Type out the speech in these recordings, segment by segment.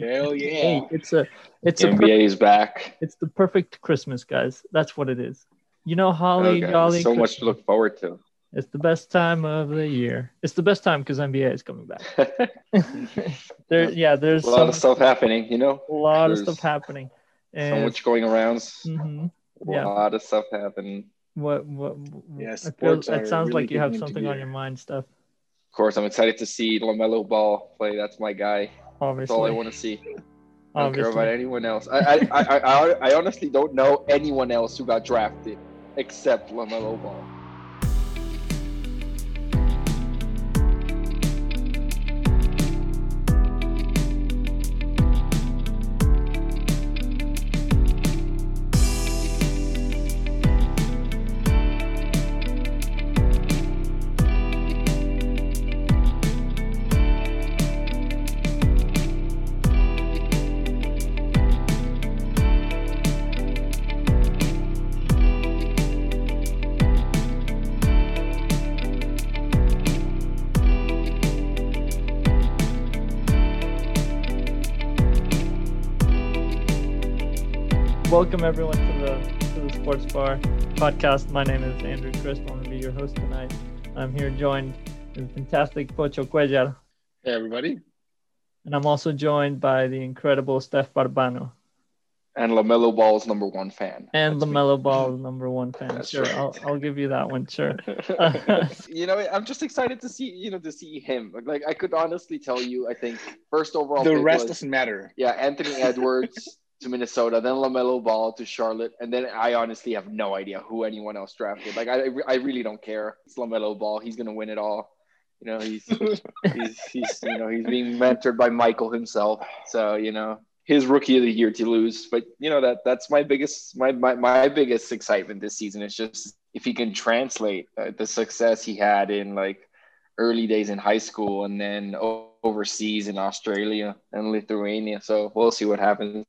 Hell yeah. Hey, it's a it's The a NBA is back. it's the perfect Christmas, guys. That's what it is. You know, holly, Okay, jolly. so much to look forward to. It's the best time of the year. It's the best time because NBA is coming back. there, yeah, there's a lot of stuff happening, you know. a lot of stuff happening. And So much going around. mhm, A yeah. lot of stuff happening. what what? Yeah, feel, it sounds really like you have something on your mind, stuff. Of course, I'm excited to see Lamelo Ball play. That's my guy. That's all I want to see. I don't care about anyone else. I, I, I, I, I honestly don't know anyone else who got drafted except Lamelo Ball. Welcome everyone to the to the Sports Bar podcast. My name is Andrew Crisp. I'm going to be your host tonight. I'm here joined with the fantastic Pocho Cuellar, Hey, everybody. and I'm also joined by the incredible Steph Barbano And Lamelo Ball's number one fan. and That's me. Lamelo Ball, number one fan. That's sure, right. I'll, I'll give you that one. Sure. you know, I'm just excited to see you know to see him. Like I could honestly tell you, I think first overall the rest was- doesn't matter. yeah Anthony Edwards to Minnesota, then Lamelo Ball to Charlotte, and then I honestly have no idea who anyone else drafted. Like I, I really don't care. It's Lamelo Ball. He's gonna win it all. You know, he's he's he's you know he's being mentored by Michael himself. So you know his rookie of the year to lose. But you know that that's my biggest my my, my biggest excitement this season is just if he can translate uh, the success he had in like early days in high school and then overseas in Australia and Lithuania. So we'll see what happens.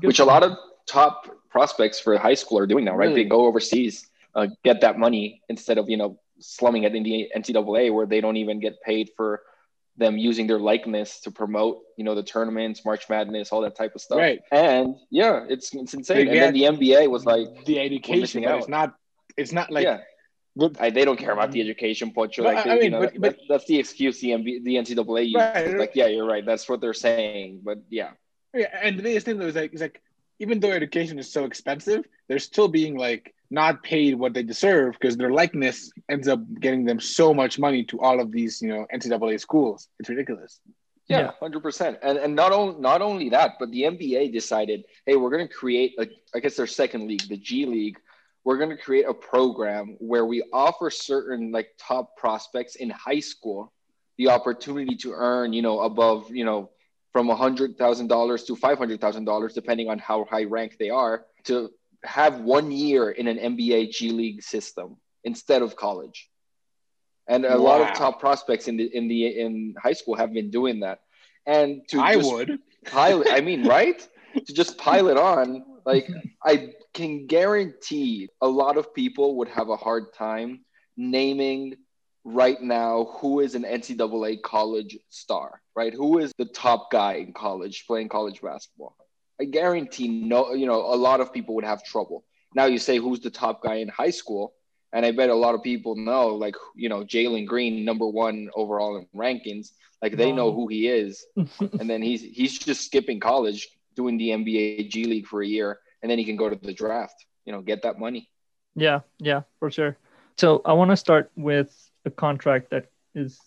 Good Which a lot of top prospects for high school are doing now, right? Really? They go overseas, uh, get that money instead of you know slumming it in the NCAA where they don't even get paid for them using their likeness to promote, you know, the tournaments, March Madness, all that type of stuff. Right. And yeah, it's it's insane. And then the NBA was like, the education, but it's not. It's not like yeah. I, they don't care about the education, Pocho. Like, I they- you mean, know, but- that- but- that's the excuse the, MB, the NCAA uses. Right. Like, yeah, you're right. That's what they're saying. But yeah, Yeah, and the biggest thing though is like, is like, even though education is so expensive, they're still being like not paid what they deserve because their likeness ends up getting them so much money to all of these, you know, NCAA schools. It's ridiculous. Yeah, Yeah. hundred percent. And and not only not only that, but the NBA decided, hey, we're going to create a, I guess their second league, the G League. We're going to create a program where we offer certain like top prospects in high school the opportunity to earn, you know, above, you know, from hundred thousand dollars to five hundred thousand dollars, depending on how high ranked they are, to have one year in an NBA G League system instead of college. And a lot of top prospects in the in the in high school have been doing that. And to I just would. pilot, I mean, right? to just pile it on, like I can guarantee a lot of people would have a hard time naming right now who is an NCAA college star, right? Who is the top guy in college playing college basketball? I guarantee no, you know, a lot of people would have trouble. Now you say who's the top guy in high school, and I bet a lot of people know, like you know, Jalen Green, number one overall in rankings, like they know who he is, and then he's he's just skipping college, doing the NBA G League for a year, and then he can go to the draft. You know, get that money. Yeah, yeah, for sure. So I want to start with a contract that is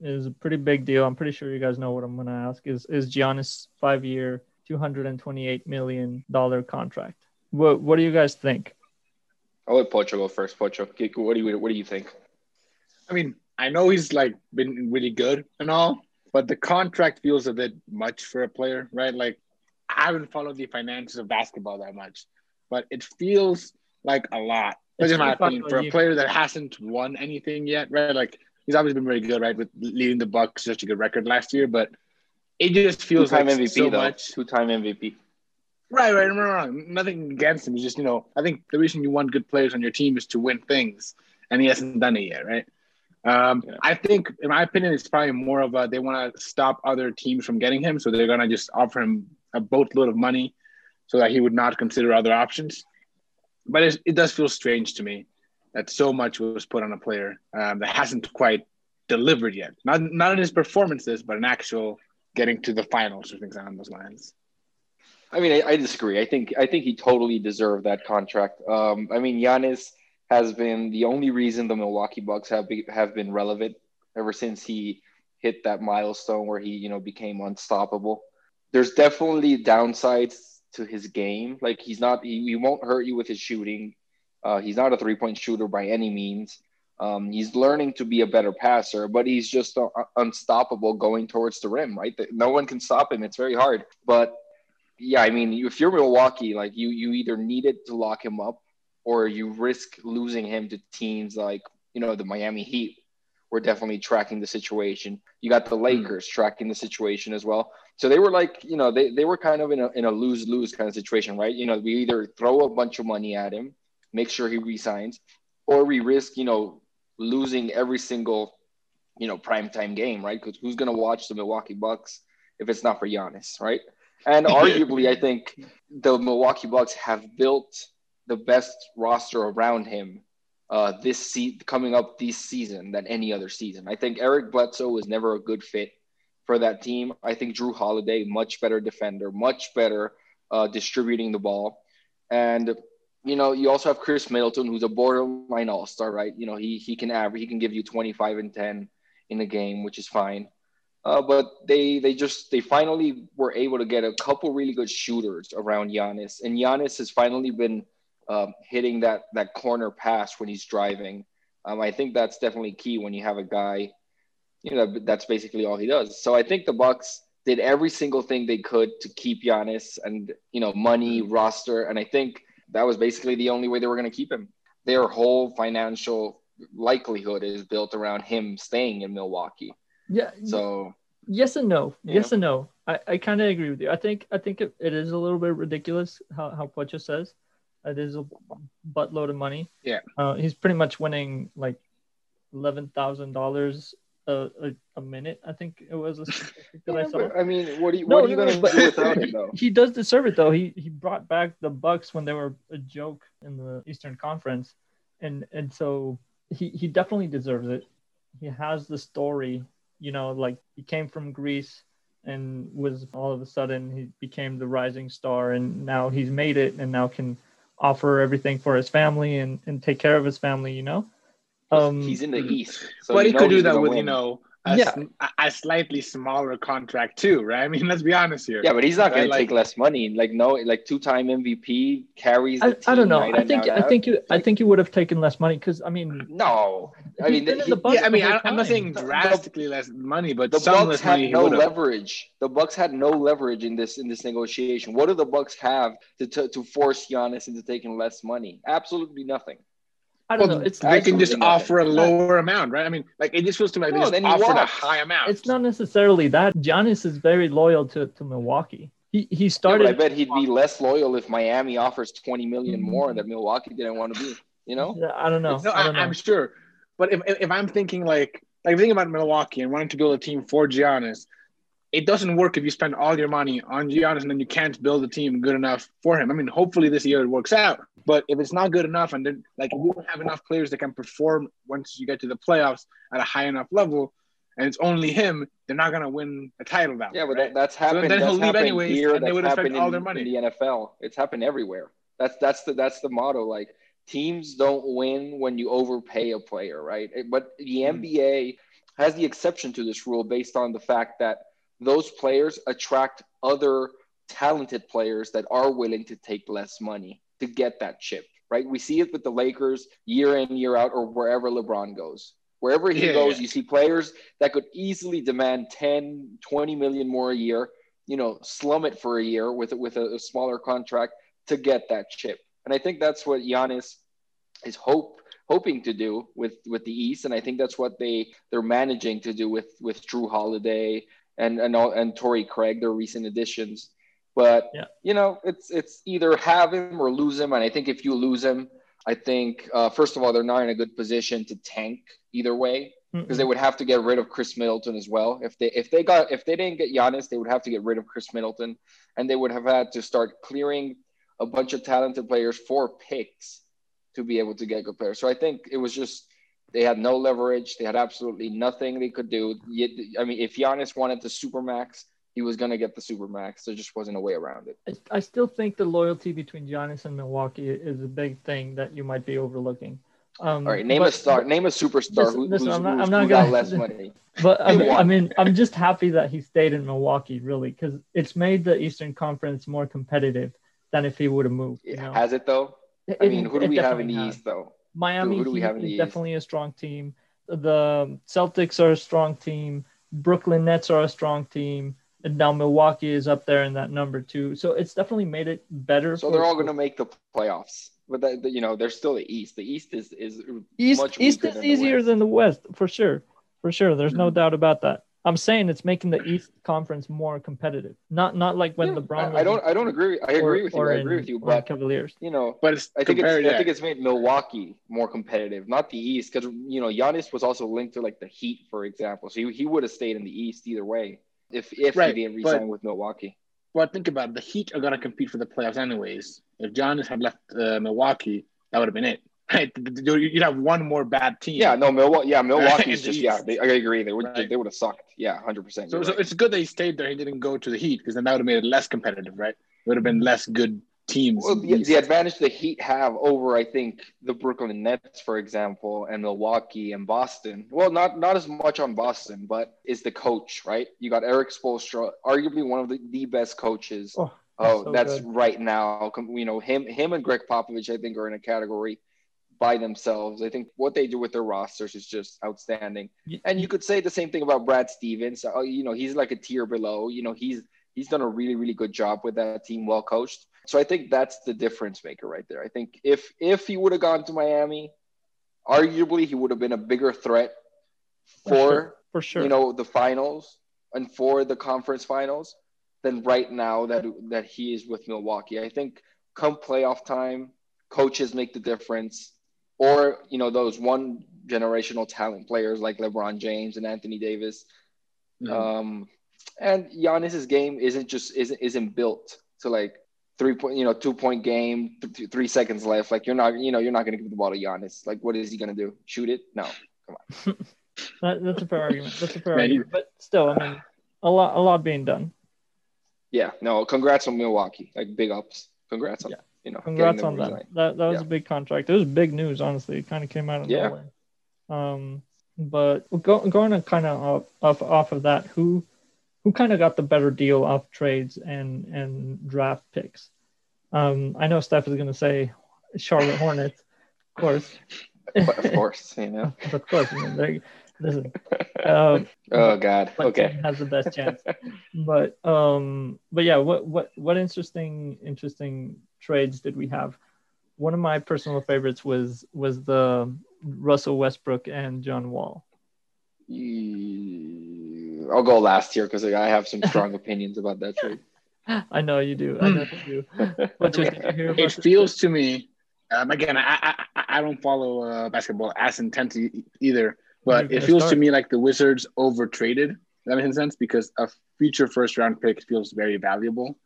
is a pretty big deal. I'm pretty sure you guys know what I'm going to ask. Is is Giannis five year, two hundred and twenty eight million dollar contract? What What do you guys think? I'll let Pocho go first. Pocho, what do you what do you think? I mean, I know he's like been really good and all, but the contract feels a bit much for a player, right? Like I haven't followed the finances of basketball that much, but it feels like a lot. That's just my opinion for a player that hasn't won anything yet, right? Like he's obviously been very good, right, with leading the Bucks such a good record last year, but it just feels Two-time like MVP so though. much. Two-time MVP. Right, right, right, right. Nothing against him. It's just, you know, I think the reason you want good players on your team is to win things, and he hasn't done it yet, right? Um, Yeah. I think, in my opinion, it's probably more of a they want to stop other teams from getting him, so they're gonna just offer him a boatload of money, so that he would not consider other options. But it, it does feel strange to me that so much was put on a player um, that hasn't quite delivered yet. Not not in his performances, but in actual getting to the finals or things along those lines. I mean, I, I disagree. I think I think he totally deserved that contract. Um, I mean, Giannis has been the only reason the Milwaukee Bucks have be, have been relevant ever since he hit that milestone where he you know became unstoppable. There's definitely downsides to his game. Like he's not he, he won't hurt you with his shooting. Uh, he's not a three point shooter by any means. Um, he's learning to be a better passer, but he's just uh, unstoppable going towards the rim. Right, no one can stop him. It's very hard, but yeah, I mean, if you're Milwaukee, like you, you either needed to lock him up, or you risk losing him to teams like you know the Miami Heat. We're definitely tracking the situation. You got the hmm. Lakers tracking the situation as well. So they were like, you know, they, they were kind of in a in a lose lose kind of situation, right? You know, we either throw a bunch of money at him, make sure he resigns, or we risk, you know, losing every single, you know, primetime game, right? Because who's gonna watch the Milwaukee Bucks if it's not for Giannis, right? And arguably, I think the Milwaukee Bucks have built the best roster around him uh, this se- coming up this season than any other season. I think Eric Bledsoe was never a good fit for that team. I think Jrue Holiday, much better defender, much better uh, distributing the ball, and you know you also have Khris Middleton, who's a borderline All Star, right? You know he he can average, he can give you 25 and 10 in a game, which is fine. Uh, but they they just they finally were able to get a couple really good shooters around Giannis, and Giannis has finally been um, hitting that that corner pass when he's driving. Um, I think that's definitely key when you have a guy, you know, that's basically all he does. So I think the Bucks did every single thing they could to keep Giannis and you know money roster, and I think that was basically the only way they were going to keep him. Their whole financial likelihood is built around him staying in Milwaukee. Yeah. So yes and no. Yes and no. I, I kind of agree with you. I think I think it, it is a little bit ridiculous how how Pocho says. It is a buttload of money. Yeah. Uh, he's pretty much winning like eleven thousand dollars a a minute. I think it was that I but, I mean, what are you, No, what are you no, going to do without him though? he does deserve it though. He he brought back the Bucks when they were a joke in the Eastern Conference, and and so he he definitely deserves it. He has the story, you know, like he came from Greece and was all of a sudden he became the rising star, and now he's made it, and now can offer everything for his family and and take care of his family, you know. Um, he's in the East, so but he could do that with win. you know a, Yeah. a- a slightly smaller contract too, right? I mean, let's be honest here. Yeah, but he's not going Right, to take like- less money. Like no, like two-time MVP carries. The I, team I don't know. night I think I think you I think you would have taken less money because I mean no. I mean, been he- the Bucks yeah, I mean, I, I'm not time. saying The- drastically less money, but the some Bucks less had money no leverage. The Bucks had no leverage in this in this negotiation. What do the Bucks have to to, to force Giannis into taking less money? Absolutely nothing. I don't Well, know. It's I can just offer a nothing. lower amount, right? I mean, like it just feels to me like No, they just then he offered a high amount. it's not necessarily that. Giannis is very loyal to, to Milwaukee. He he started. but I bet he'd be less loyal if Miami offers 20 million more that Milwaukee didn't want to be. You know? Yeah, I don't know. No, I I don't know. am sure. But if, if if I'm thinking like like thinking about Milwaukee and wanting to build a team for Giannis, it doesn't work if you spend all your money on Giannis and then you can't build a team good enough for him. I mean, hopefully this year it works out. But if it's not good enough and then like you don't have enough players that can perform once you get to the playoffs at a high enough level, and it's only him, they're not gonna win a title that Yeah, way, but right? that's happened. then he'll leave anyways, here. and they would have spent all in, their money. in the NFL. It's happened everywhere. That's that's the that's the motto. Like teams don't win when you overpay a player, right? But the Mhm. NBA has the exception to this rule based on the fact that those players attract other talented players that are willing to take less money to get that chip, right? We see it with the Lakers year in, year out, or wherever LeBron goes. Wherever he Yeah, goes, yeah. you see players that could easily demand 10, 20 million more a year, you know, slum it for a year with, with a, a smaller contract to get that chip. And I think that's what Giannis is hope hoping to do with with the East, and I think that's what they they're managing to do with with Jrue Holiday and and all, and Torrey Craig, their recent additions. But Yeah. you know, it's it's either have him or lose him, and I think if you lose him, I think uh, first of all they're not in a good position to tank either way. because they would have to get rid of Khris Middleton as well. If they if they got if they didn't get Giannis, they would have to get rid of Khris Middleton, and they would have had to start clearing a bunch of talented players for picks to be able to get good players. So I think it was just they had no leverage. They had absolutely nothing they could do. I mean, if Giannis wanted the supermax, he was going to get the supermax. There just wasn't a way around it. I, still think the loyalty between Giannis and Milwaukee is a big thing that you might be overlooking. Um, All right, name but, a star, name a superstar listen, who, listen, who's, I'm not, who's, I'm not gonna, got less money. But I mean, I mean, I'm just happy that he stayed in Milwaukee, really, because it's made the Eastern Conference more competitive than if he would have moved. You know? Has it though? I mean, who do we have in the has. East though? Miami who do we have in the is East? definitely a strong team. The Celtics are a strong team. Brooklyn Nets are a strong team. And now Milwaukee is up there in that number two. So it's definitely made it better. So they're all going to make the playoffs. But that, you know, they're still the East. The East is is East. much East is than easier the than the West for sure, for sure. There's no Mhm. doubt about that. I'm saying it's making the East Conference more competitive. Not not like when Yeah, LeBron. I, I don't. I don't agree. I agree or- with you. or I agree in- with you. But Cavaliers. you know, But it's I think it's, I think it's made Milwaukee more competitive, not the East, because you know Giannis was also linked to like the Heat, for example. So he, he would have stayed in the East either way if if Right, he didn't but- resign with Milwaukee. But think about it. The Heat are going to compete for the playoffs anyways. If Giannis had left uh, Milwaukee, that would have been it. Right? You'd have one more bad team. Yeah, no, Milwaukee. Yeah, Milwaukee is just yeah. They, I agree. They would Right. they would have sucked. Yeah, hundred percent. So, so it's good that he stayed there. He didn't go to the Heat because then that would have made it less competitive, right? It would have been less good teams. Well, the the, advantage the Heat have over, I think, the Brooklyn Nets, for example, and Milwaukee and Boston. Well, not not as much on Boston, but is the coach, right? You got Erik Spoelstra, arguably one of the, the best coaches. Oh, Oh, so that's good. right now. You know, him him and Gregg Popovich, I think, are in a category by themselves. I think what they do with their rosters is just outstanding. And you could say the same thing about Brad Stevens. Uh, you know, he's like a tier below. You know, he's he's done a really really good job with that team, well coached. So I think that's the difference maker right there. I think if if he would have gone to Miami, arguably he would have been a bigger threat For for sure. for sure. you know the finals and for the conference finals than right now that that he is with Milwaukee. I think come playoff time, coaches make the difference, or you know those one generational talent players like LeBron James and Anthony Davis. Mhm. Um, and Giannis's game isn't just isn't isn't built to like three point you know two point game th- th- three seconds left like you're not you know you're not going to give the ball to Giannis like what is he going to do shoot it no come on. That, that's a fair argument. That's a fair Man, argument. But still, I mean, a lot, a lot being done. Yeah, no, congrats on Milwaukee. Like big ups. Congrats on Yeah. You know. Congrats on that. That that was Yeah. a big contract. It was big news, honestly. It kind of came out of Yeah. nowhere. Um, but go, going to kind of off, off off of that, who who kind of got the better deal off trades and and draft picks? Um, I know Steph is going to say Charlotte Hornets, of course, But of course, you know. of course. I mean, they, listen, uh, Oh God. Okay. has the best chance. but um but yeah what what what interesting interesting trades did we have one of my personal favorites was was the russell westbrook and john wall I'll go last here because I have some strong opinions about that trade. i know you do i know you do what did you hear about it feels to me, um, again, I, I I- I don't follow uh, basketball as intensely either, but it gonna feels to me like the Wizards over traded. That makes sense because a future first round pick feels very valuable,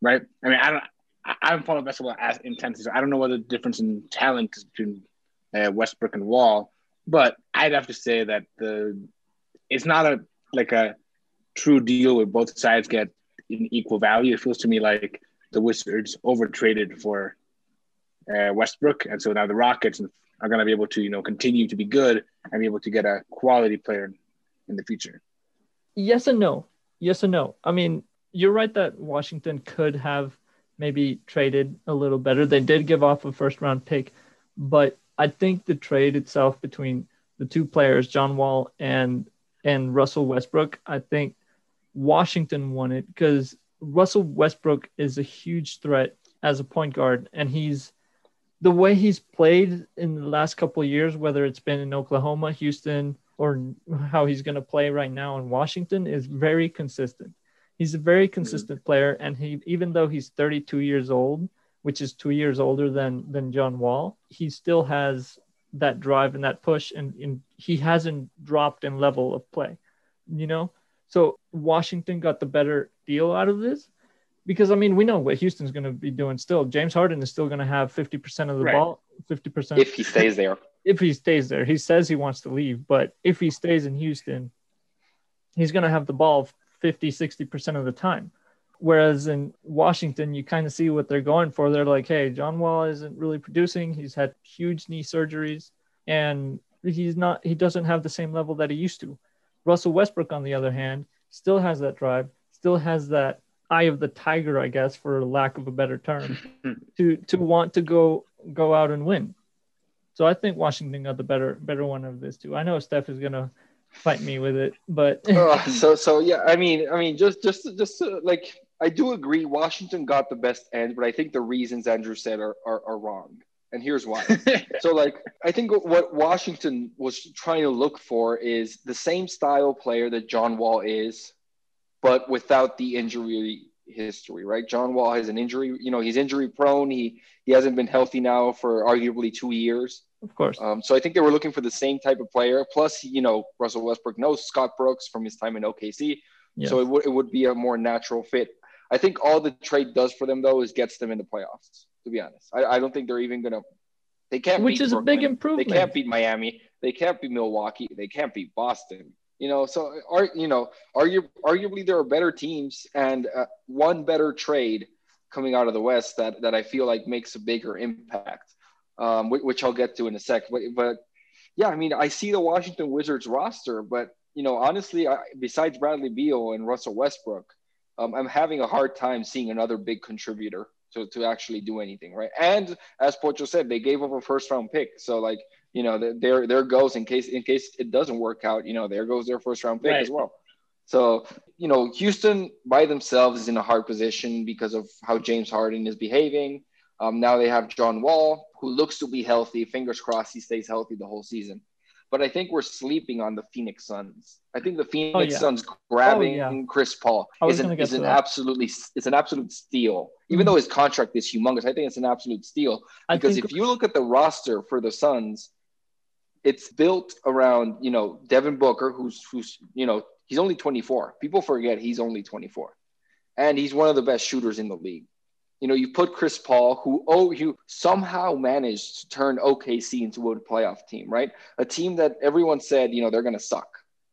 right? I mean, I don't I, I don't follow basketball as intensely, so I don't know what the difference in talent is between uh, Westbrook and Wall, but I'd have to say that the it's not a like a true deal where both sides get an equal value. It feels to me like the Wizards over traded for uh, Westbrook, and so now the Rockets are going to be able to you know continue to be good and be able to get a quality player in the future. yes and no yes and no i mean you're right that washington could have maybe traded a little better they did give off a first round pick but i think the trade itself between the two players john wall and and russell westbrook i think washington won it because russell westbrook is a huge threat as a point guard and he's the way he's played in the last couple of years whether it's been in oklahoma houston or how he's going to play right now in Washington is very consistent. He's a very mm-hmm. consistent player, and he even though he's 32 years old, which is two years older than than John Wall, he still has that drive and that push, and, and he hasn't dropped in level of play, you know. So Washington got the better deal out of this because I mean we know what Houston's going to be doing still. James Harden is still going to have fifty percent of the Right. ball, fifty percent if he stays there. if he stays there. He says he wants to leave, but if he stays in Houston, he's going to have the ball 50, 60% of the time. Whereas in Washington, you kind of see what they're going for. They're like, hey, John Wall isn't really producing. He's had huge knee surgeries and he's not, he doesn't have the same level that he used to. Russell Westbrook, on the other hand, still has that drive, still has that eye of the tiger, I guess, for lack of a better term, to to want to go go out and win. So I think Washington got the better better one of this too. I know Steph is gonna fight me with it, but Uh, so so yeah, I mean, I mean, just just just uh, like I do agree, Washington got the best end, but I think the reasons Andrew said are are, are wrong, and here's why. so like I think what Washington was trying to look for is the same style player that John Wall is, but without the injury history, right? John Wall has an injury, you know, he's injury prone. He he hasn't been healthy now for arguably two years. Of course, Um, so I think they were looking for the same type of player. Plus, you know, Russell Westbrook knows Scott Brooks from his time in OKC, yes. so it would it would be a more natural fit. I think all the trade does for them though is gets them in the playoffs. To be honest, I, I don't think they're even gonna. They can't. which is a big improvement. They can't beat Miami. They can't beat Milwaukee. They can't beat Boston. You know, so are you know, argu- arguably there are better teams and uh, one better trade coming out of the West that that I feel like makes a bigger impact, um, which, which I'll get to in a sec. But, but yeah, I mean, I see the Washington Wizards roster, but you know, honestly, I, besides Bradley Beal and Russell Westbrook, um, I'm having a hard time seeing another big contributor to, to actually do anything, right? And as Pocho said, they gave up a first round pick, so like you know, there there goes in case in case it doesn't work out, you know, there goes their first round pick Right. as well. So you know, Houston by themselves is in a hard position because of how James Harden is behaving. Um, now they have John Wall, who looks to be healthy. Fingers crossed he stays healthy the whole season. But I think we're sleeping on the Phoenix Suns. I think the Phoenix yeah. Suns grabbing Oh, yeah. Chris Paul is an, is an absolutely it's an absolute steal. Even Mhm. though his contract is humongous, I think it's an absolute steal. Because think if you look at the roster for the Suns, it's built around you know Devin Booker, who's who's you know he's only 24. People forget he's only 24, and he's one of the best shooters in the league. You know, you put Chris Paul, who oh you somehow managed to turn OKC into a playoff team, right? A team that everyone said you know they're gonna suck,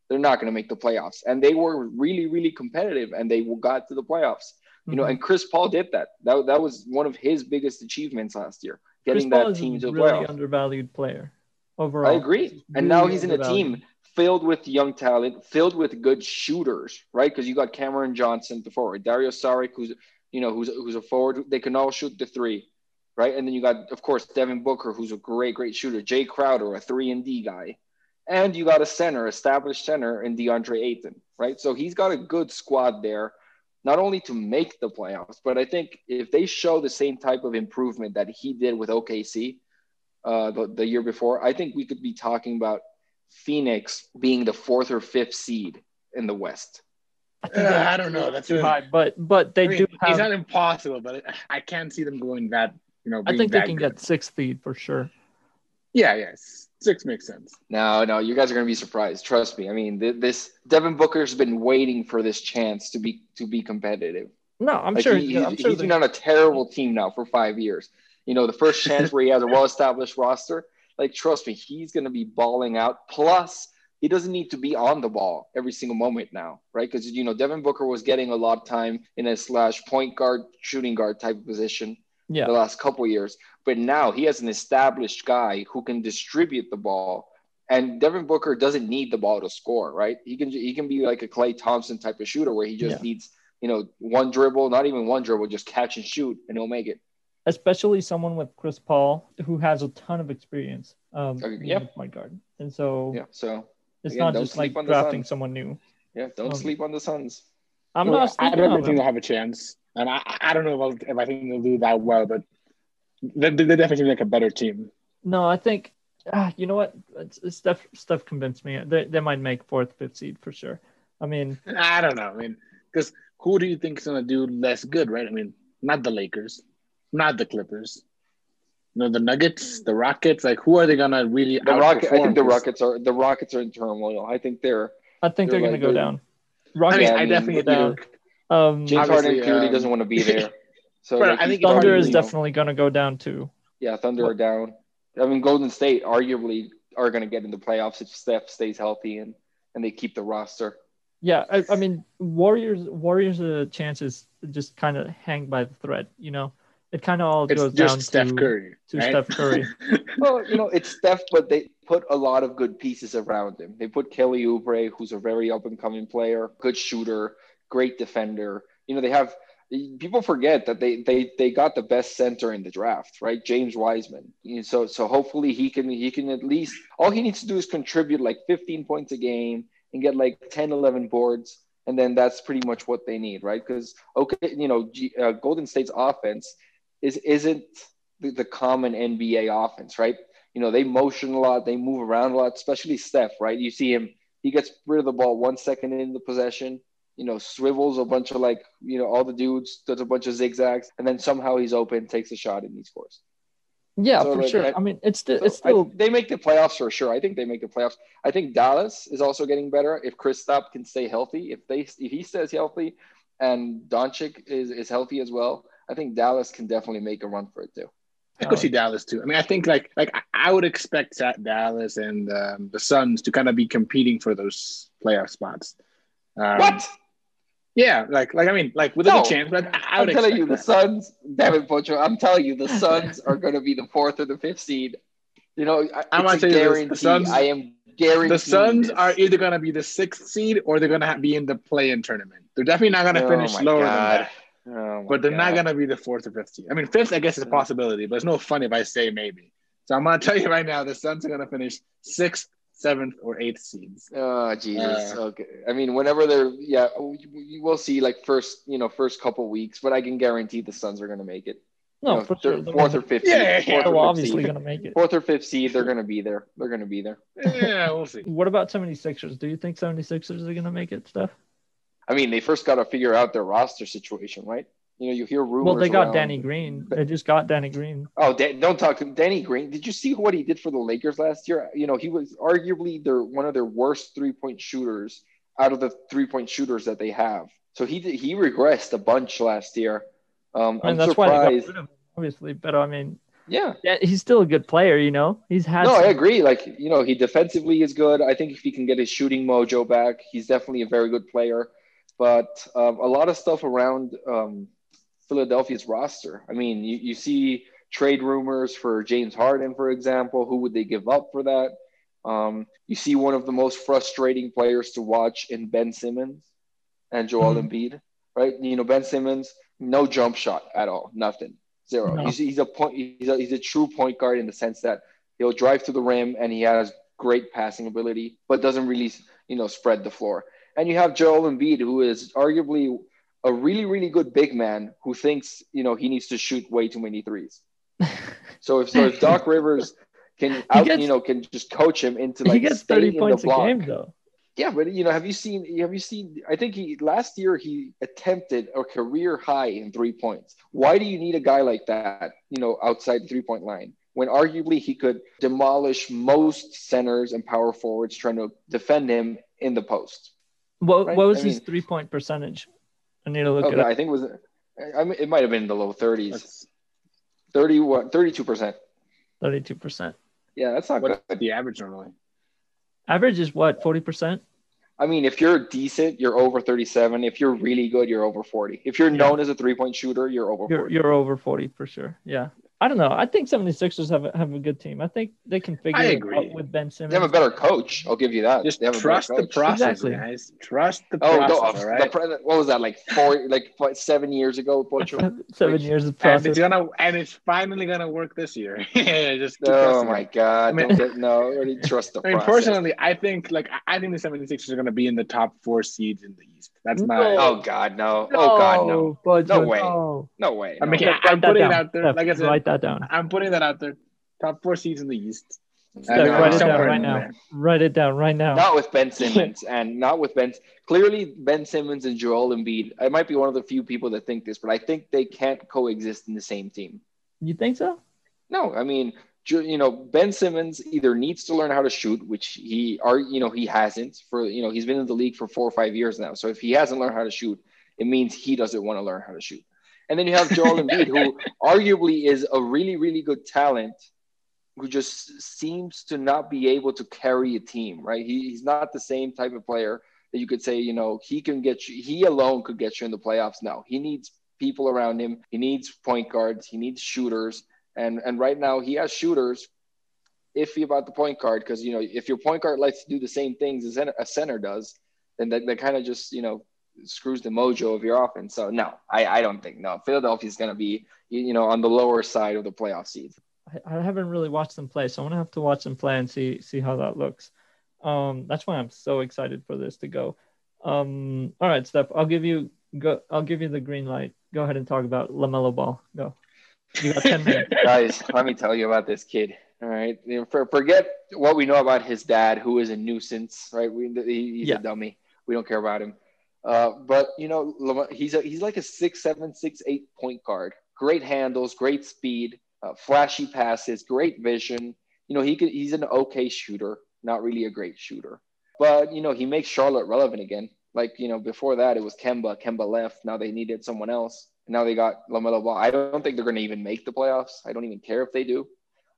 they're not gonna make the playoffs, and they were really really competitive, and they got to the playoffs. You know, Mhm. and Chris Paul did that. That that was one of his biggest achievements last year, Chris getting Paul team a to the really playoffs. undervalued player overall. I agree. And now he's in a team filled with young talent, filled with good shooters, right? Because you got Cameron Johnson, the forward, Dario Saric, who's you know who's who's a forward. They can all shoot the three, right? And then you got, of course, Devin Booker, who's a great, great shooter. Jae Crowder, a three and D guy, and you got a center, established center, in DeAndre Ayton, right? So he's got a good squad there. Not only to make the playoffs, but I think if they show the same type of improvement that he did with OKC, uh, the, the year before, I think we could be talking about Phoenix being the fourth or fifth seed in the West. I, Uh, I don't know. That's too high, but but they I mean, do it's have. not impossible, but I can't see them going that. You know, I being think they can good. get six feet for sure. Yeah, yes, six makes sense. No, no, you guys are going to be surprised. Trust me. I mean, th- this Devin Booker's been waiting for this chance to be to be competitive. No, I'm Like, sure. he- I'm he's, sure he's they- been on a terrible team now for five years. You know, the first chance where he has a well-established roster, like trust me, he's going to be balling out. Plus, he doesn't need to be on the ball every single moment now, right? Because you know, Devin Booker was getting a lot of time in a slash point guard, shooting guard type of position yeah, the last couple of years. But now he has an established guy who can distribute the ball. And Devin Booker doesn't need the ball to score, right? He can he can be like a Klay Thompson type of shooter where he just Yeah. needs, you know, one dribble, not even one dribble, just catch and shoot, and he'll make it. especially someone with Chris Paul who has a ton of experience. Um, Okay, yeah. point guard, and so Yeah. So it's Again, not just like sleep on the drafting Suns. someone new. yeah, don't Um, sleep on the Suns. I'm Well, not. I don't think they'll have a chance, and I, I don't know if, I'll, if I think they'll do that well, but they, they definitely seem like a better team. No, I think ah, you know what? It's, it's Steph. Steph convinced me. They, they might make fourth, fifth seed for sure. I mean, I don't know. I mean, because who do you think is going to do less good, right? I mean, not the Lakers, not the Clippers. You know, the Nuggets, the Rockets. Like, who are they gonna really? The Rocket, I think the 'Cause- Rockets are the Rockets are in turmoil. I think they're I think they're, They're gonna go they're- down. I Rockets mean, I I definitely go down. think. Um, James Harden clearly um, doesn't want to be there. So Bro, like, I think Thunder probably, is you know, definitely going to go down too. yeah, Thunder are down. I mean, Golden State arguably are going to get in the playoffs if Steph stays healthy and and they keep the roster. Yeah, I, I mean, Warriors Warriors' uh, chances just kind of hang by the thread. You know, it kind of all It's goes down Steph to Curry. to right? Steph Curry. Well, you know, it's Steph, but they put a lot of good pieces around him. They put Kelly Oubre, who's a very up and coming player, good shooter, great defender. You know, they have people forget that they they they got the best center in the draft, right? James Wiseman. You know, so so hopefully he can he can at least all he needs to do is contribute like 15 points a game and get like 10 11 boards and then that's pretty much what they need, right? Because okay, you know, G, uh, Golden State's offense is isn't the, the common NBA offense, right? You know, they motion a lot, they move around a lot, especially Steph, right? You see him, he gets rid of the ball one second in the possession, you know, swivels a bunch of like, you know, all the dudes, does a bunch of zigzags, and then somehow he's open, takes a shot, and he scores. Yeah, So, for like, sure. I- I, mean, it's still So it's I- they make the playoffs for sure. I think they make the playoffs. I think Dallas is also getting better if Chris Kristaps can stay healthy. If they if he stays healthy, and Doncic is is healthy as well, I think Dallas can definitely make a run for it too. I could see Dallas too. I mean, I think like like I- would expect that Dallas and um, the Suns to kind of be competing for those playoff spots. Um, what? Yeah, like like I mean, like with a No. good chance, but I, I'm telling you, the that. Suns, damn it, Pocho, I'm telling you, the Suns are going to be the fourth or the fifth seed. You know, I- I'm gonna a this, the. Suns- I am guaranteeing. The Suns this. are either going to be the sixth seed or they're going to be in the play-in tournament. They're definitely not going to Oh finish lower God. than that. Oh But they're not going to be the fourth or fifth seed. I mean, fifth, I guess, is a possibility, but it's no fun if I say maybe. So I'm going to tell you right now, the Suns are going to finish sixth, seventh, or eighth seeds. Oh Jesus. Uh, okay. I mean, whenever they're yeah, we will see like first you know first couple weeks, but I can guarantee the Suns are going to make it. no You know, for third- sure. Fourth or fifth. Yeah, seed, yeah, yeah. fourth they're or fifth obviously seed. going to make it. Fourth or fifth seed, they're going to be there. They're going to be there. Yeah, we'll see. What about 76ers? Do you think 76ers are going to make it, Steph? I mean, they first got to figure out their roster situation, right? You know, you hear rumors. Well, they got around- Danny Green. They just got Danny Green. Oh, Dan, don't talk to Danny Green. Did you see what he did for the Lakers last year? You know, he was arguably their one of their worst three point shooters out of the three point shooters that they have. So he did- he regressed a bunch last year. Um, I I'm that's why they got surprised. rid of him, obviously. But I mean, Yeah, yeah, he's still a good player. You know, he's had. no, some- I agree. Like you know, he defensively is good. I think if he can get his shooting mojo back, he's definitely a very good player. But um, a lot of stuff around um, Philadelphia's roster. I mean, you, you see trade rumors for James Harden, for example. Who would they give up for that? Um, you see one of the most frustrating players to watch in Ben Simmons and Joel Mhm. Embiid, right? You know, Ben Simmons, no jump shot at all, nothing, zero. No. He's, he's a point. He's a, he's a true point guard in the sense that he'll drive to the rim and he has great passing ability, but doesn't really, you know, spread the floor. And you have Joel Embiid, who is arguably a really, really good big man who thinks, you know, he needs to shoot way too many threes. So if so, if Doc Rivers can out, gets- you know, can just coach him into like he gets 30 in the points a block. game, though. Yeah, but you know, have you seen? Have you seen? I think he last year he attempted a career high in three points. Why do you need a guy like that? You know, outside the three point line when arguably he could demolish most centers and power forwards trying to defend him in the post. What, Right? what was I his mean- three point percentage? I need to look Okay, it up. I think it was. I mean, it might have been in the low thirties. That's, 30 what 32 percent. 32%. Yeah, that's not what's good. the average normally? Average is what, 40%? I mean, if you're decent, you're over 37. If you're really good, you're over 40. If you're Yeah. known as a three point shooter, you're over You're, 40. you're over 40 for sure. Yeah. I don't know. I think 76ers have a, have a good team. I think they can figure I it agree. out with Ben Simmons. They have a better coach. I'll give you that. Just They have a trust the process, Exactly. guys. Trust the Oh, process, no, all the right? pre- what was that like four, like what, seven years ago? Pocho? Seven Which- years of and process. it's gonna and it's finally gonna work this year. Just Oh my it. God! I mean- don't get, no, already trust the I mean, process. personally, I think like I- I think the 76ers are gonna be in the top four seeds in the East. That's my. No. oh God, no! Oh God, no! Budge, No way. no. No way! I mean, yeah, I'm write that putting it down. out there. Steph, Like I said, write that down. I'm putting that out there. Top four seeds in the East. Steph, uh, write it down right now. there. Write it down right now. not with Ben Simmons and not with Ben. Clearly, Ben Simmons and Joel Embiid. I might be one of the few people that think this, but I think they can't coexist in the same team. You think so? No, I mean, you know, Ben Simmons either needs to learn how to shoot, which he are, you know, he hasn't for, you know, he's been in the league for four or five years now. So if he hasn't learned how to shoot, it means he doesn't want to learn how to shoot. And then you have Joel Embiid, who arguably is a really, really good talent, who just seems to not be able to carry a team, right? He, he's not the same type of player that you could say, you know, he can get you, he alone could get you in the playoffs now. He needs people around him. He needs point guards. He needs shooters. And and right now he has shooters. Iffy about the point guard because you know if your point guard likes to do the same things as a center does, then that, that kind of just you know screws the mojo of your offense. So no, I, I don't think no. Philadelphia's going to be you know on the lower side of the playoff seeds. I, I haven't really watched them play, so I'm gonna have to watch them play and see see how that looks. Um, that's why I'm so excited for this to go. Um, all right, Steph, I'll give you go. I'll give you the green light. Go ahead and talk about Lamelo Ball. Go. You got ten minutes, guys. let me tell you about this kid. All right, for, forget what we know about his dad, who is a nuisance. Right, we, he, he's yeah. a dummy. We don't care about him. Uh, but you know, he's a, he's like a six seven, six eight point guard. Great handles, great speed, uh, flashy passes, great vision. You know, he could he's an okay shooter, not really a great shooter. But you know, he makes Charlotte relevant again. Like you know, before that it was Kemba. Kemba left. Now they needed someone else. And now they got Lamelo Ball. I don't think they're going to even make the playoffs. I don't even care if they do.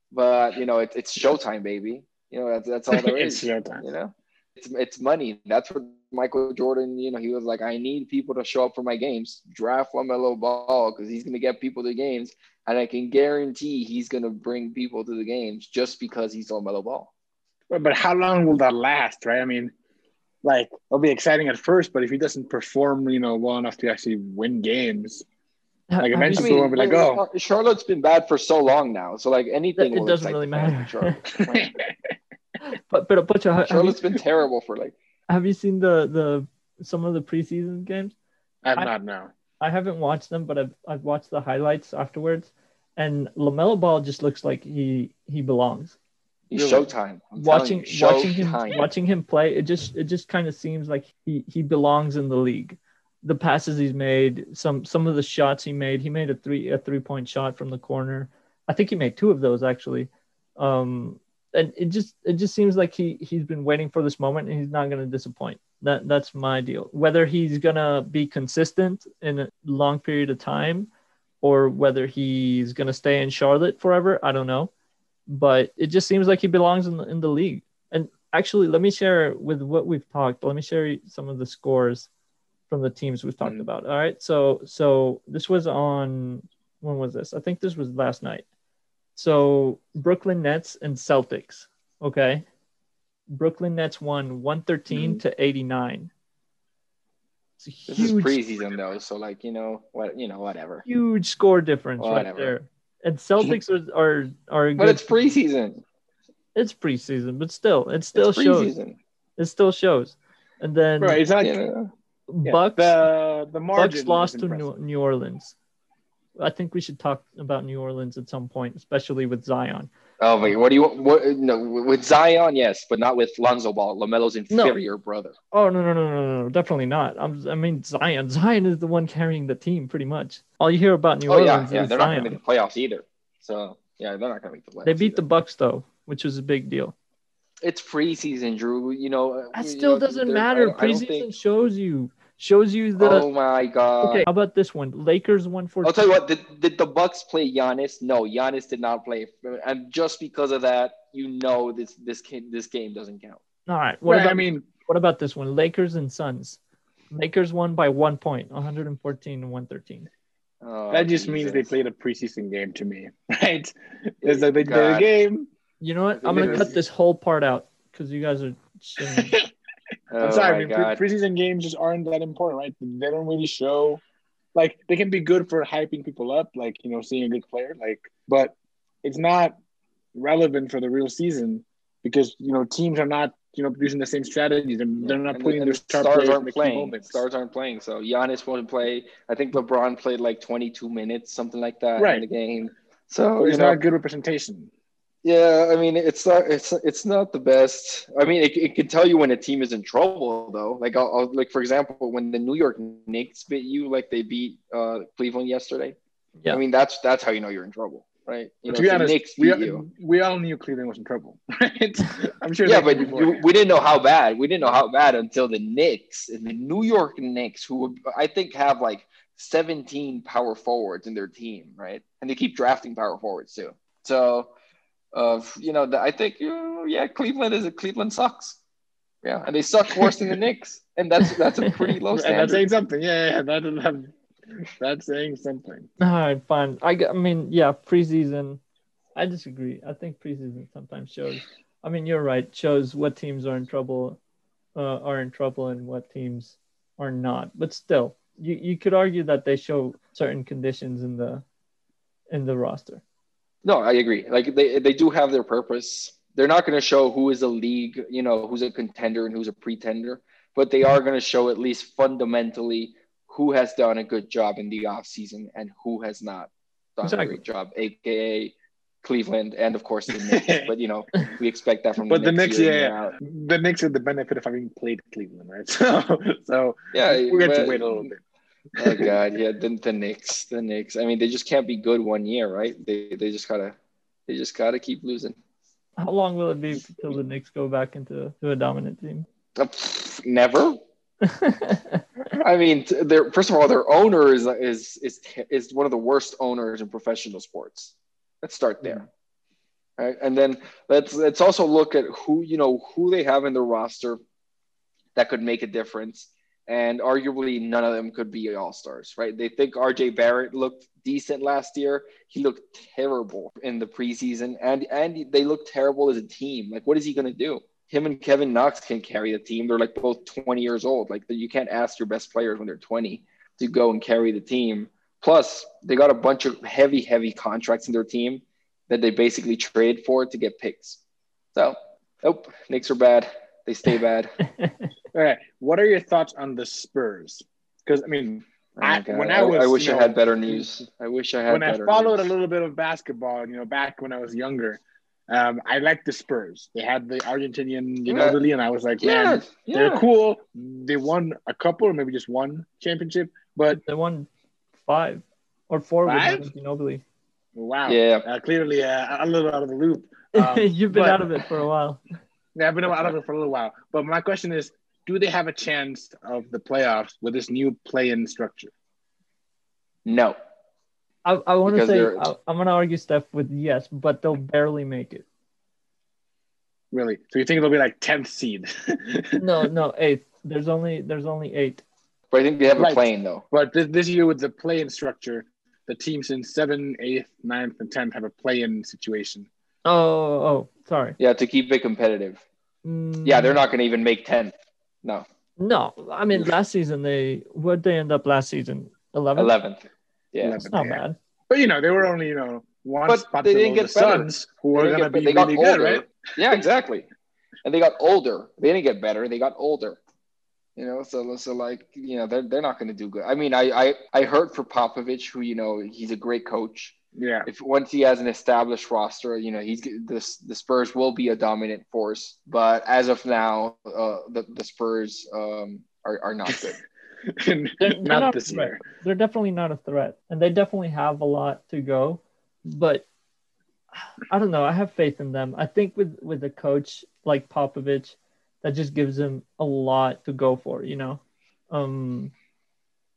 But you know, it, it's Showtime, baby. You know, that's that's all there is. You know, it's it's money. That's what Michael Jordan. You know, he was like, I need people to show up for my games. Draft Lamelo Ball because he's going to get people to games, and I can guarantee he's going to bring people to the games just because he's Lamelo Ball. But how long will that last, right? I mean, like it'll be exciting at first, but if he doesn't perform, you know, well enough to actually win games, like eventually I mean, will be like, oh, Charlotte's been bad for so long now, so like anything, it doesn't really matter. but but but Charlotte's you, been terrible for like. Have you seen the the some of the preseason games? I have I, not. No, I haven't watched them, but I've I've watched the highlights afterwards, and Lamelo Ball just looks like he he belongs. He's Showtime. I'm watching you, watching him watching him play, it just it just kind of seems like he he belongs in the league. The passes he's made, some some of the shots he made. He made a three a three point shot from the corner. I think he made two of those actually. Um, and it just it just seems like he he's been waiting for this moment and he's not going to disappoint. That that's my deal. Whether he's going to be consistent in a long period of time or whether he's going to stay in Charlotte forever, I don't know but it just seems like he belongs in the, in the league. And actually, let me share with what we've talked. Let me share some of the scores from the teams we've talked mm-hmm. about. All right, so so this was on when was this? I think this was last night. So Brooklyn Nets and Celtics. Okay, Brooklyn Nets won one thirteen mm-hmm. to eighty nine. it's This is preseason though, so like you know what you know whatever. Huge score difference whatever. right there and Celtics are are are. But it's preseason. It's preseason, but still, it still it's shows. It still shows, and then right, it's not. Yeah. Bucks. the the Bucks lost to New, New Orleans. I think we should talk about New Orleans at some point, especially with Zion. Oh wait, what do you what no with Zion, yes, but not with Lonzo Ball, Lamelo's inferior no. brother. Oh no no no no no definitely not. I'm, i mean Zion, Zion is the one carrying the team pretty much. All you hear about New oh, Orleans yeah, yeah. they're Zion. not going to make the playoffs either. So yeah, they're not going to make the playoffs. They beat either. the Bucks though, which was a big deal. It's preseason, Drew. You know that still you know, doesn't matter. preseason think... shows you shows you the. Oh my god. Okay, how about this one? Lakers one for. I'll tell you what. Did, did the Bucks play Giannis? No, Giannis did not play, and just because of that, you know this this game this game doesn't count. All right. What right, about, I mean, what about this one? Lakers and Suns. Lakers won by one point, 114 and 113. Oh, that just Jesus. means they played a preseason game to me, right? It's like they played a game. You know what? I'm gonna cut this whole part out because you guys are. I'm oh sorry. I mean, pre- preseason games just aren't that important, right? They don't really show. Like they can be good for hyping people up, like you know, seeing a good player, like, but it's not relevant for the real season because you know teams are not you know using the same strategies and they're not and putting their star stars aren't playing. Stars aren't playing, so Giannis won't play. I think LeBron played like 22 minutes, something like that, right. in the game. So it's not a good representation. Yeah, I mean, it's not it's it's not the best. I mean, it, it can tell you when a team is in trouble, though. Like, I'll, I'll, like for example, when the New York Knicks beat you, like they beat uh, Cleveland yesterday. Yeah. I mean, that's that's how you know you're in trouble. right? You know, to be honest, Knicks we, you. we all knew Cleveland was in trouble, right? I'm sure. Yeah, but knew we, didn't know how bad. We didn't know how bad until the Knicks and the New York Knicks, who I think have like 17 power forwards in their team, right? And they keep drafting power forwards too. So, uh, you know, the, I think, uh, yeah, Cleveland is a Cleveland sucks. Yeah, and they suck worse than the Knicks, and that's that's a pretty low standard. that's standard. saying something. Yeah, yeah, that, that, that's saying something. All right, fine. I, I mean, yeah, preseason. I disagree. I think preseason sometimes shows. I mean, you're right. Shows what teams are in trouble, uh, are in trouble, and what teams are not. But still, you, you could argue that they show certain conditions in the in the roster. No, I agree. Like they they do have their purpose. They're not going to show who is a league, you know, who's a contender and who's a pretender, but they are going to show at least fundamentally who has done a good job in the offseason and who has not done Exactly. a great job, aka Cleveland and of course the Knicks. but you know, we expect that from But the Knicks Knicks, year in, yeah, the Knicks have the benefit of having played Cleveland, right? So, so Yeah, we get to wait a little bit. Oh god, yeah, the, the Knicks, the Knicks. I mean, they just can't be good one year, right? They they just gotta they just gotta keep losing. How long will it be until the Knicks go back into to a dominant team? Uh, Never. I mean, their first of all, their owner is is is is one of the worst owners in professional sports. Let's start there, right? And then let's let's also look at who you know who they have in the roster that could make a difference. And arguably, none of them could be all stars, right? They think RJ Barrett looked decent last year. He looked terrible in the preseason, and and they looked terrible as a team. Like, what is he going to do? him and Kevin Knox can carry the team. They're like both 20 years old. Like you can't ask your best players when they're 20 to go and carry the team. Plus, they got a bunch of heavy, heavy contracts in their team that they basically trade for to get picks. So, nope, Knicks are bad. They stay bad. All right, what are your thoughts on the Spurs? Because I mean, Oh I- when I was, I wish you I know, had better news. I wish I had when I followed news. a little bit of basketball, you know, back when I was younger, um, I liked the Spurs. They had the Argentinian you know, Ginobili, and I was like, yeah, man, yeah. they're cool. They won a couple, or maybe just one championship, but they won five or four Five? with Ginobili. wow, Yeah. uh, clearly uh, a little out of the loop. Um, You've been but- out of it for a while. Yeah, I've been out of it for a little while. But my question is, do they have a chance of the playoffs with this new play-in structure? No. I, I want to say I, I'm gonna argue Steph with yes, but they'll barely make it. Really? So you think it'll be like tenth seed? No, no, eighth. There's only there's only eight. But I think they have Right. a plane though. But this, this year with the play-in structure, the teams in seven, eighth, ninth, and tenth have a play-in situation. Oh, oh, sorry. Yeah, to keep it competitive. Mm, Yeah, they're not going to even make 10. No, No, I mean last season they what they end up last season eleven. 11th. Yeah. Eleven, It's not yeah. bad. But you know, they were only you know one But spot they didn't the get better. Suns, who They are going to be they got really good, right? Yeah, exactly. And they got older. They didn't get better. They got older. You know, so so like you know they're they're not going to do good. I mean, I I I heard for Popovich, who you know he's a great coach. Yeah. If once he has an established roster, you know he's this the Spurs will be a dominant force. But as of now, uh, the the Spurs um are are not good. They're, they're not, not this year. They're definitely not a threat, and they definitely have a lot to go. But I don't know. I have faith in them. I think with with a coach like Popovich, that just gives them a lot to go for. You know, um,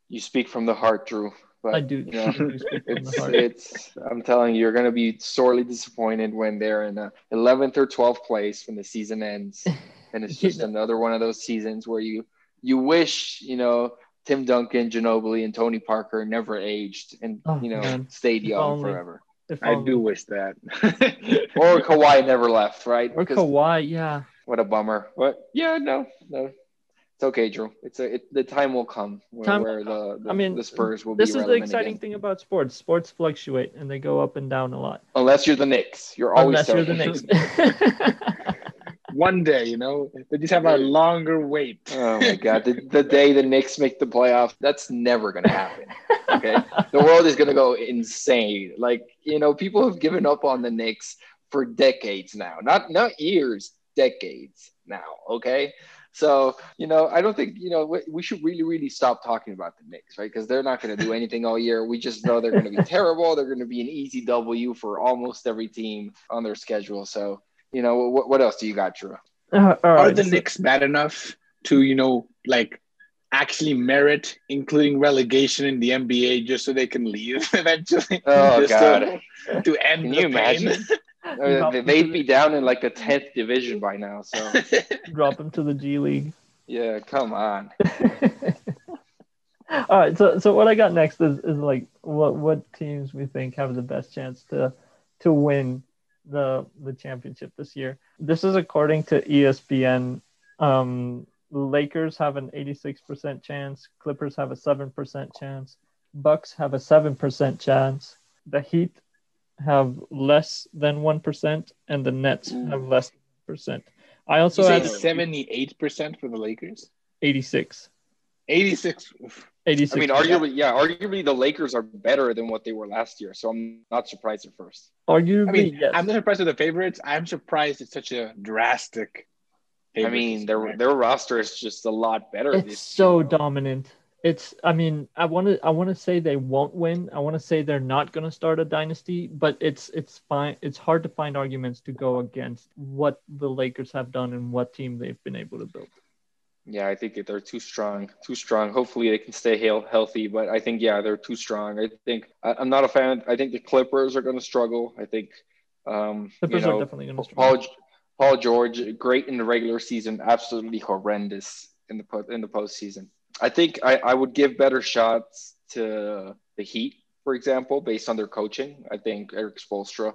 You speak from the heart, Drew. But I do. you know, I do speak from the it's it's i'm telling you you're going to be sorely disappointed when they're in a 11th or 12th place when the season ends and it's just another one of those seasons where you you wish you know tim duncan ginobili and tony parker never aged and Oh, you know man. stayed young only. forever I do wish that. or Kawhi never left right Or 'Cause Kawhi, yeah. what a bummer but yeah no no it's okay drew it's a it, the time will come where, Time where the, the I mean, the spurs will This be is the exciting again. thing about sports. Sports fluctuate and they go up and down a lot. unless you're the Knicks you're always Unless you're the. Knicks. One day, you know, they just have a longer wait. Oh my god, the, the day the Knicks make the playoffs, that's never gonna happen. Okay. the world is gonna go insane. Like, you know, people have given up on the Knicks for decades now. Not not years, decades now. Okay. So, you know, I don't think, you know, we, we should really, really stop talking about the Knicks, right? Because they're not going to do anything all year. We just know they're going to be terrible. They're going to be an easy W for almost every team on their schedule. So, you know, what, what else do you got, Drew? Uh, all Are the so- Knicks bad enough to, you know, like actually merit including relegation in the NBA just so they can leave eventually? Oh, God. To, to end Can the you pain? imagine? They- they'd be down in like the 10th division by now. So, drop them to the G League. yeah, come on. All right, so so what I got next is, is like what what teams we think have the best chance to to win the the championship this year. This is according to ESPN. Um, Lakers have an 86% chance. Clippers have a 7% chance. Bucks have a 7% chance. The Heat have less than 1% and the Nets Ooh. have less than percent. I also You say had seventy-eight percent for the Lakers, 86. eighty-six. 86. I mean, arguably, yeah, arguably the Lakers are better than what they were last year. So I'm not surprised at first. arguably, I mean, yes. I'm not surprised with the favorites. I'm surprised it's such a drastic. I mean, their their roster is just a lot better. it's this so year. dominant. It's I mean, I want to I want to say they won't win. I want to say they're not going to start a dynasty, but it's it's fine. It's hard to find arguments to go against what the Lakers have done and what team they've been able to build. Yeah, I think they're too strong, too strong. Hopefully they can stay heal- healthy, but I think yeah, they're too strong. I think I, I'm not a fan. I think the Clippers are going to struggle. I think um, Clippers you know, are definitely going to Paul struggle. Paul George, great in the regular season, absolutely horrendous in the in the postseason. I think I, I would give better shots to the Heat, for example, based on their coaching. I think Erik Spoelstra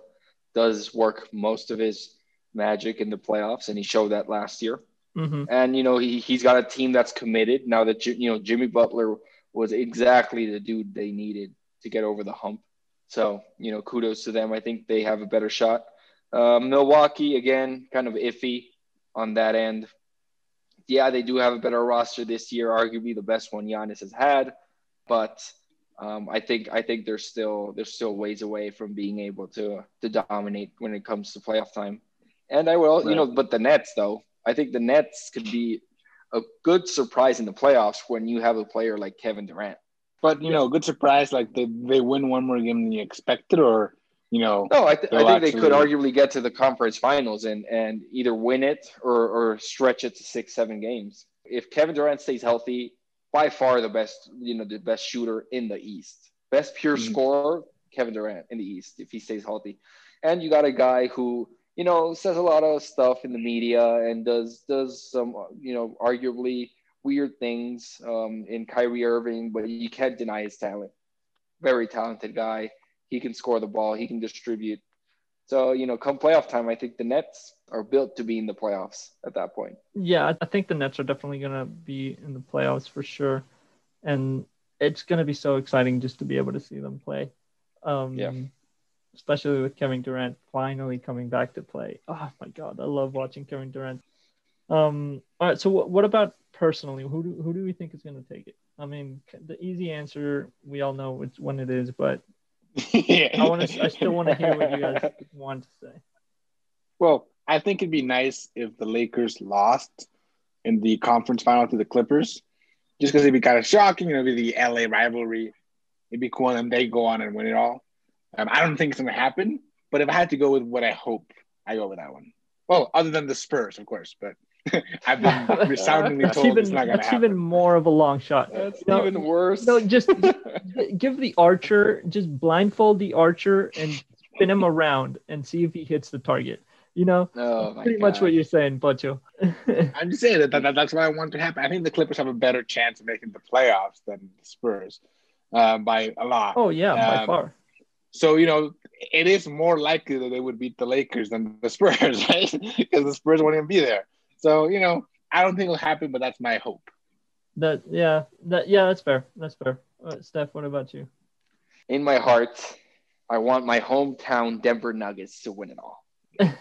does work most of his magic in the playoffs, and he showed that last year. hmm And you know he he's got a team that's committed now that you know Jimmy Butler was exactly the dude they needed to get over the hump. So you know kudos to them. I think they have a better shot. Uh, Milwaukee again, kind of iffy on that end. Yeah, they do have a better roster this year, arguably the best one Giannis has had, but um, I think I think they're still they're still ways away from being able to to dominate when it comes to playoff time. And I will, you know, but the Nets though, I think the Nets could be a good surprise in the playoffs when you have a player like Kevin Durant. But you know, good surprise. Like they, they win one more game than you expected, or you know, No, I, th- I think they could arguably get to the conference finals and and either win it or or stretch it to six, seven games. If Kevin Durant stays healthy, by far the best, you know, the best shooter in the East, best pure Mhm. scorer, Kevin Durant in the East if he stays healthy. And you got a guy who you know says a lot of stuff in the media and does does some you know arguably weird things um, in Kyrie Irving, but you can't deny his talent. Very talented guy. He can score the ball. He can distribute. So you know, come playoff time, I think the Nets are built to be in the playoffs at that point. Yeah, I- think the Nets are definitely going to be in the playoffs for sure, and it's going to be so exciting just to be able to see them play. Um, Yeah. Especially with Kevin Durant finally coming back to play. Oh my God, I love watching Kevin Durant. Um, all right, so what, what about personally? Who do who do we think is going to take it? I mean, the easy answer we all know which one it is, but I want to. I still want to hear what you guys want to say. Well, I think it'd be nice if the Lakers lost in the conference final to the Clippers, just because it'd be kind of shocking. You know, it'd be the LA rivalry. It'd be cool, and they go on and win it all. Um, I don't think it's going to happen, but if I had to go with what I hope, I go with that one. Well, other than the Spurs, of course, but I've been resoundingly told even it's not going to that's happen. even more of a long shot. That's even worse. No, just give the archer, just blindfold the archer and spin him around and see if he hits the target. You know, oh pretty much what you're saying, Pocho. I'm just saying that, that that's what I want to happen. I think the Clippers have a better chance of making the playoffs than the Spurs uh, by a lot. oh yeah, by Um, far. So you know, it is more likely that they would beat the Lakers than the Spurs, right? Because the Spurs won't even be there. So you know, I don't think it'll happen, but that's my hope. That yeah, that yeah, that's fair. That's fair. Uh, Steph, what about you? in my heart, I want my hometown Denver Nuggets to win it all.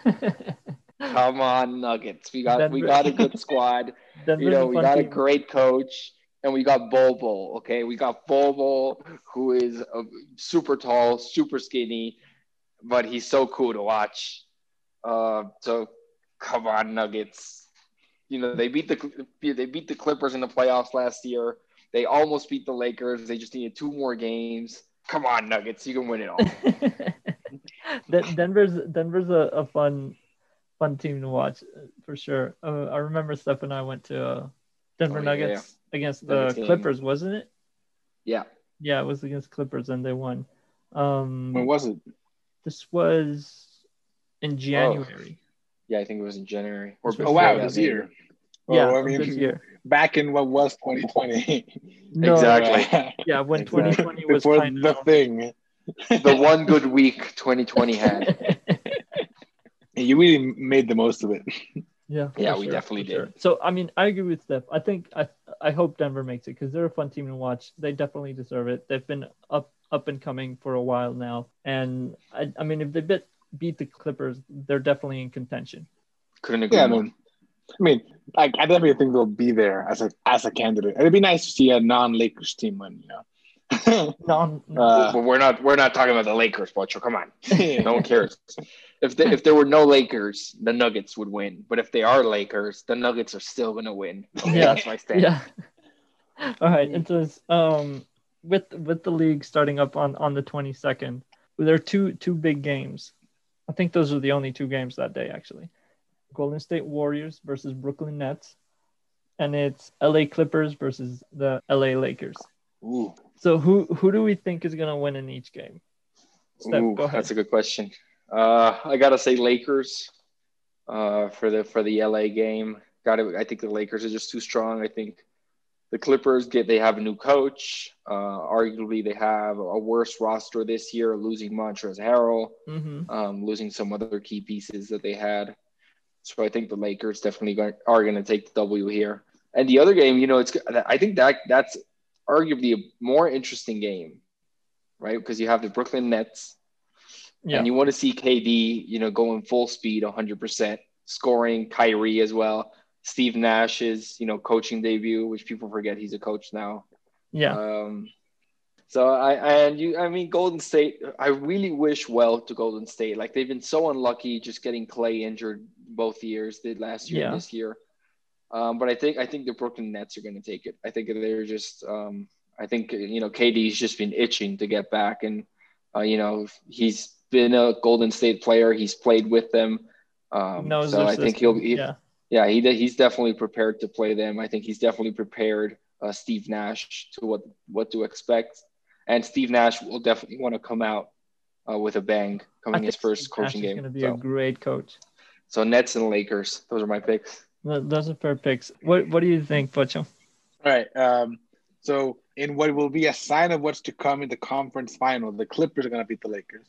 Come on, Nuggets. We got we got a good squad. You know, we fun got a great coach, and we got Bol Bol. Okay, we got Bol Bol, who is uh super tall, super skinny, but he's so cool to watch. Uh, so come on, Nuggets. You know they beat the they beat the Clippers in the playoffs last year. They almost beat the Lakers. They just needed two more games. Come on, Nuggets, you can win it all. Denver's Denver's a, a fun fun team to watch for sure. Uh, I remember Steph and I went to uh, Denver Oh, yeah, Nuggets against the. Clippers, wasn't it? yeah, Yeah, it was against Clippers and they won. Um, When was it? this was in January. Yeah, I think it was in January. Or This was- Oh wow, yeah, this maybe. year. Yeah, Oh, I mean, this year. back in what was 2020. No, Exactly. Yeah, when Exactly. 2020 was Before kind the of thing. the one good week 2020 had. You really made the most of it. Yeah, Yeah, for we definitely for did. So I mean, I agree with Steph. I think I I hope Denver makes it because they're a fun team to watch. They definitely deserve it. They've been up up and coming for a while now, and I, I mean, if they beat beat the Clippers, they're definitely in contention. Couldn't agree Yeah, I mean, I mean, like I definitely think they'll be there as a as a candidate. It'd be nice to see a non-Lakers team win. You know. Non, Uh, but we're not we're not talking about the Lakers, Pocho. Come on, no one cares. If the, if there were no Lakers, the Nuggets would win. But if they are Lakers, the Nuggets are still gonna win. Okay, Yeah. that's my stand. yeah. All right, and so um, with with the league starting up on on the twenty second, there are two two big games. I think those are the only two games that day actually. Golden State Warriors versus Brooklyn Nets, and it's LA Clippers versus the LA Lakers. Ooh. So who who do we think is gonna win in each game? Steph, Ooh, go ahead. that's a good question. Uh, I gotta say Lakers uh, for the for the LA game. Got to I think the Lakers are just too strong. I think the Clippers get they have a new coach. Uh, arguably, they have a worse roster this year, losing Montrezl Harrell, Mm-hmm. um, losing some other key pieces that they had. So I think the Lakers definitely are going to take the W here. And the other game, you know, it's I think that that's arguably a more interesting game, right? Because you have the Brooklyn Nets Yeah. and you want to see KD, you know, going full speed, 100%, scoring Kyrie as well. Steve Nash's, you know, coaching debut, which people forget he's a coach now. yeah. Um, so I and you, I mean, Golden State. I really wish well to Golden State. Like they've been so unlucky, just getting Klay injured both years, did last year Yeah. and this year. Um, but I think I think the Brooklyn Nets are going to take it. I think they're just. Um, I think you know KD's just been itching to get back, and uh, you know he's been a Golden State player. He's played with them. Um, Knows so I think he'll. He, yeah. Yeah, he he's definitely prepared to play them. I think he's definitely prepared uh, Steve Nash to what what to expect, and Steve Nash will definitely want to come out uh, with a bang I coming think his first Steve coaching Nash is game. going to be So, a great coach. so Nets and Lakers, those are my picks. Those are fair picks. What What do you think, Pocho? All right. Um, so in what will be a sign of what's to come in the conference final, the Clippers are gonna beat the Lakers.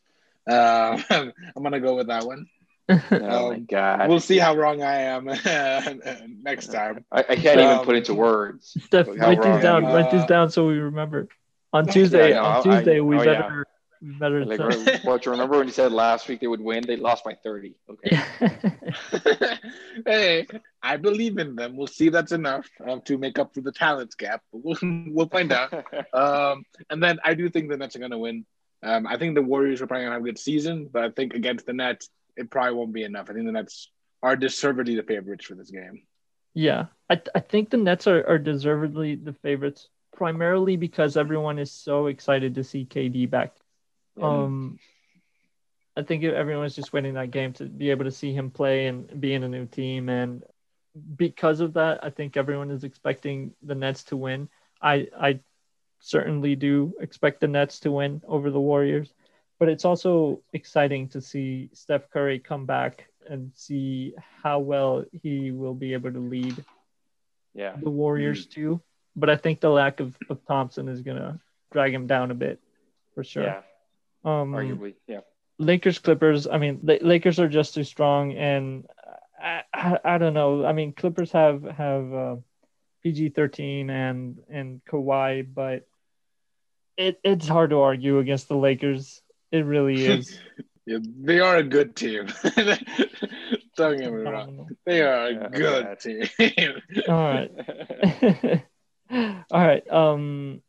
Uh, I'm gonna go with that one. Oh my Um, god, We'll see how wrong I am next time. I, I can't even um, put into words. Steph, write wrong these down. I am. write these Uh, down so we remember. On Tuesday, Yeah, I know. on I- Tuesday, we oh, yeah. better, we better. Like, tell- what you remember when you said last week they would win? They lost by thirty. Okay. hey, I believe in them. We'll see if that's enough um, to make up for the talent gap. We'll, we'll find out. Um, and then I do think the Nets are going to win. Um, I think the Warriors are probably going to have a good season, but I think against the Nets, it probably won't be enough. I think the Nets are deservedly the favorites for this game. yeah, I, I think the Nets are, are deservedly the favorites, primarily because everyone is so excited to see KD back. Um, I think everyone's just waiting that game to be able to see him play and be in a new team, and because of that, I think everyone is expecting the Nets to win. I I certainly do expect the Nets to win over the Warriors, but it's also exciting to see Steph Curry come back and see how well he will be able to lead yeah. the Warriors too. But I think the lack of, of Thompson is gonna drag him down a bit for sure. Yeah. Um, Arguably. Yeah. Lakers Clippers. I mean, the Lakers are just too strong, and I, I, I don't know. I mean, Clippers have have uh, PG thirteen and and Kawhi, but it it's hard to argue against the Lakers. It really is. Yeah, they are a good team. Don't get me wrong. They are a Yeah, good team. All right. All right. Um,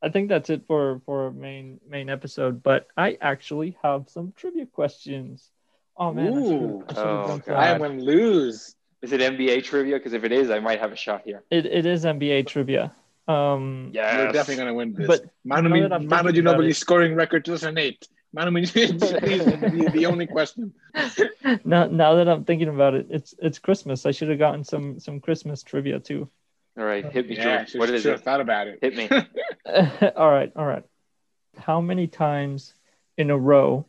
I think that's it for for main main episode. But I actually have some trivia questions. Oh man, I should've- Ooh. I Oh, God. I am going to lose. Is it NBA trivia? Because if it is, I might have a shot here. It, it is NBA trivia. Um, Yeah. You're definitely gonna win this. But Manu, now that I'm Manu thinking about Ginobili scoring record 2008. Manu Ginobili is the only question. now, now that I'm thinking about it, it's it's Christmas. I should have gotten some some Christmas trivia too. All right, hit me, Yeah, Drew. should, What is should it? have thought about it. Hit me. all right, all right. How many times in a row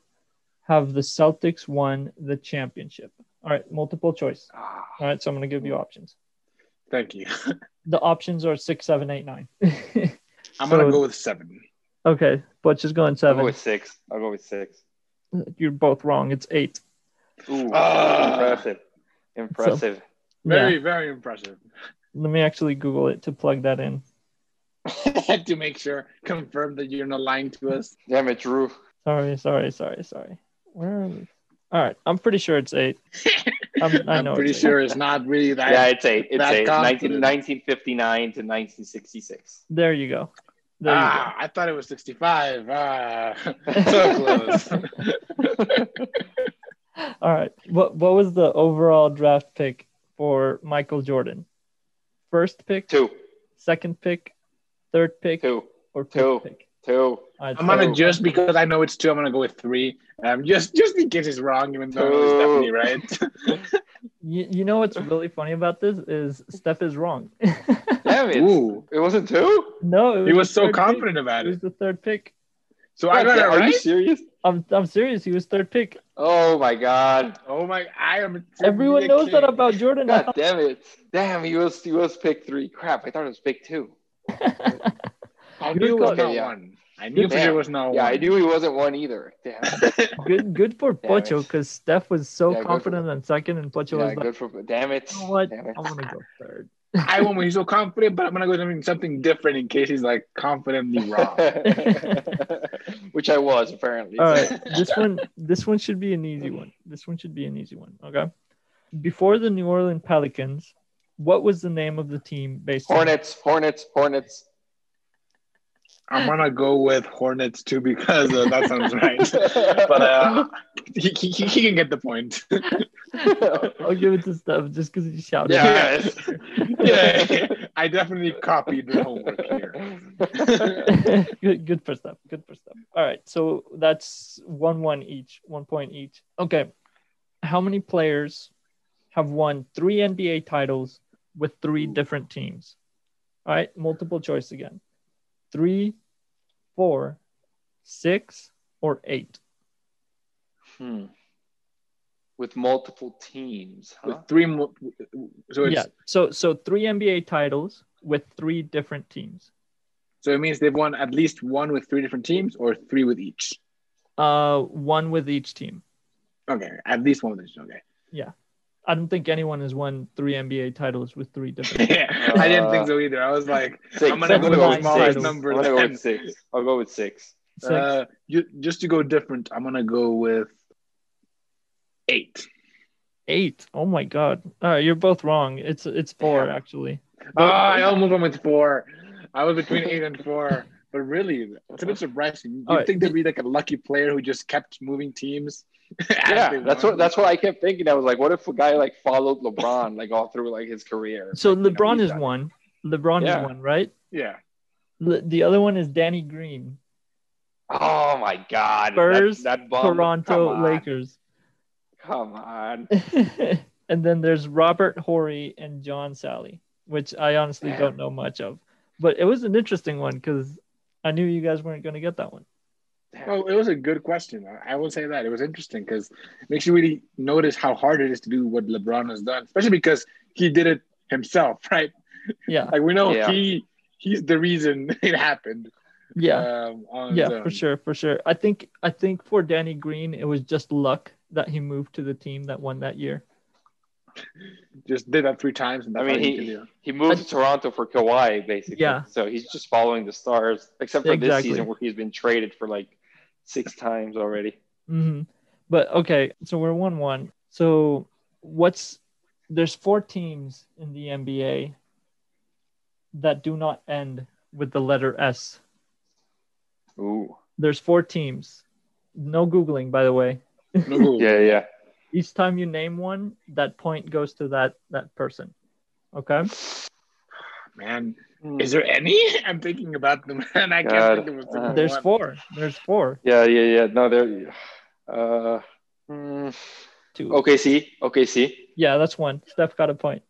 have the Celtics won the championship? All right, multiple choice. Ah, All right, so I'm gonna give you options. Thank you. The options are six, seven, eight, nine. I'm So- gonna go with seven. okay, Butch is going seven. I'll seven. go with six. I'll go with six. You're both wrong. It's eight. Ooh, Ah. impressive. Impressive. Very, Yeah. very impressive. Let me actually Google it to plug that in. to make sure, confirm that you're not lying to us. Damn it, Drew. Sorry, sorry, sorry, sorry. Where are we? All right, I'm pretty sure it's eight. I'm, I I'm pretty it's eight. sure it's not really that. yeah, it's eight. It's that eight. 19, 1959 to 1966. There you go. There ah, I thought it was 65. Ah, so close. All right. What what was the overall draft pick for Michael Jordan? First pick, Two. Second pick, third pick, two, or fifth two. pick? two. All right, I'm so- gonna just because I know it's two. I'm gonna go with three. Um, just just in case it's wrong, even though it's definitely right. You, you know what's really funny about this is Steph is wrong. Damn it. Ooh, It wasn't two? no, it he was so third pick. confident about It was the third pick. So I got it Are you serious? I'm I'm serious. He was third pick. Oh my god. Oh my! I am. Everyone trivia knows that about Jordan. God damn it. Damn, he was he was pick three. Crap, I thought it was pick two. I knew it was Okay, not yeah. one. I knew for Damn. sure it was not Yeah, one. I knew he wasn't one either. Damn. good good for Damn Pocho because Steph was so Yeah, confident on second, and Pocho Yeah, was like, good for damn it. you know what? Damn it. I'm gonna go third. I won't be so confident, but I'm gonna go something something different in case he's like confidently wrong. Which I was apparently. All right, this one this one should be an easy one. This one should be an easy one. Okay. Before the New Orleans Pelicans, what was the name of the team based on? Hornets, Hornets, Hornets. I'm gonna go with Hornets too because uh, that sounds right. But uh, he, he, he can get the point. I'll give it to Steph just because he shouted. Yeah. yeah, I definitely copied the homework here. good, good for Steph. Good for Steph. All right, so that's one one each, one point each. Okay, how many players have won three NBA titles with three different teams? All right, multiple choice again. Three, four, six, or eight. Hmm. With multiple teams, huh? With three, mo- so it's yeah, so so three NBA titles with three different teams. so it means they've won at least one with three different teams or three with each. Uh, one with each team. Okay, at least one with each. Okay. I don't think anyone has won three NBA titles with three different. yeah, I didn't think so either. I was like, Six. I'm gonna go with with nine the smallest number. I'm gonna go with six. I'll go with six. Six. Uh, you, just to go different, I'm gonna go with eight. Eight. Oh my god. All right, you're both wrong. It's it's four Damn. actually. Oh, I almost went with four. I was between eight and four, but really, it's a bit surprising. You All right. think there'd be like a lucky player who just kept moving teams? As Yeah, that's what that's what I kept thinking. I was like, what if a guy like followed LeBron like all through like his career? So Like, you know, LeBron is done one. LeBron Yeah. is one, right? Yeah. Le- the other one is Danny Green, Oh my god. Spurs, that, that bum. Come Toronto. Lakers, Come on. and then there's Robert Horry and John Salley, which I honestly Damn. don't know much of. But it was an interesting one because I knew you guys weren't going to get that one. Well, it was a good question. I- I will say that it was interesting because it makes you really notice how hard it is to do what LeBron has done, especially because he did it himself, right? Yeah, Like we know Yeah. he he's the reason it happened. yeah, Um, on yeah, for sure, for sure. I think I think for Danny Green, it was just luck that he moved to the team that won that year. Just did that three times, and I that's mean, he, he he moved to Toronto for Kawhi, basically. Yeah. So he's just following the stars, except for this season where he's been traded for like six times already. hmm But okay, so we're one one. So what's there's four teams in the NBA that do not end with the letter S. Ooh. There's four teams. No googling, by the way. No Yeah, yeah. Each time you name one, that point goes to that that person. Okay. Man. Is there any? I'm thinking about them, and I God. can't think of a Uh, There's one. four. There's four. Yeah, yeah, yeah. No, there. Uh, mm, Two. OKC, OKC. Yeah, that's one. Steph got a point.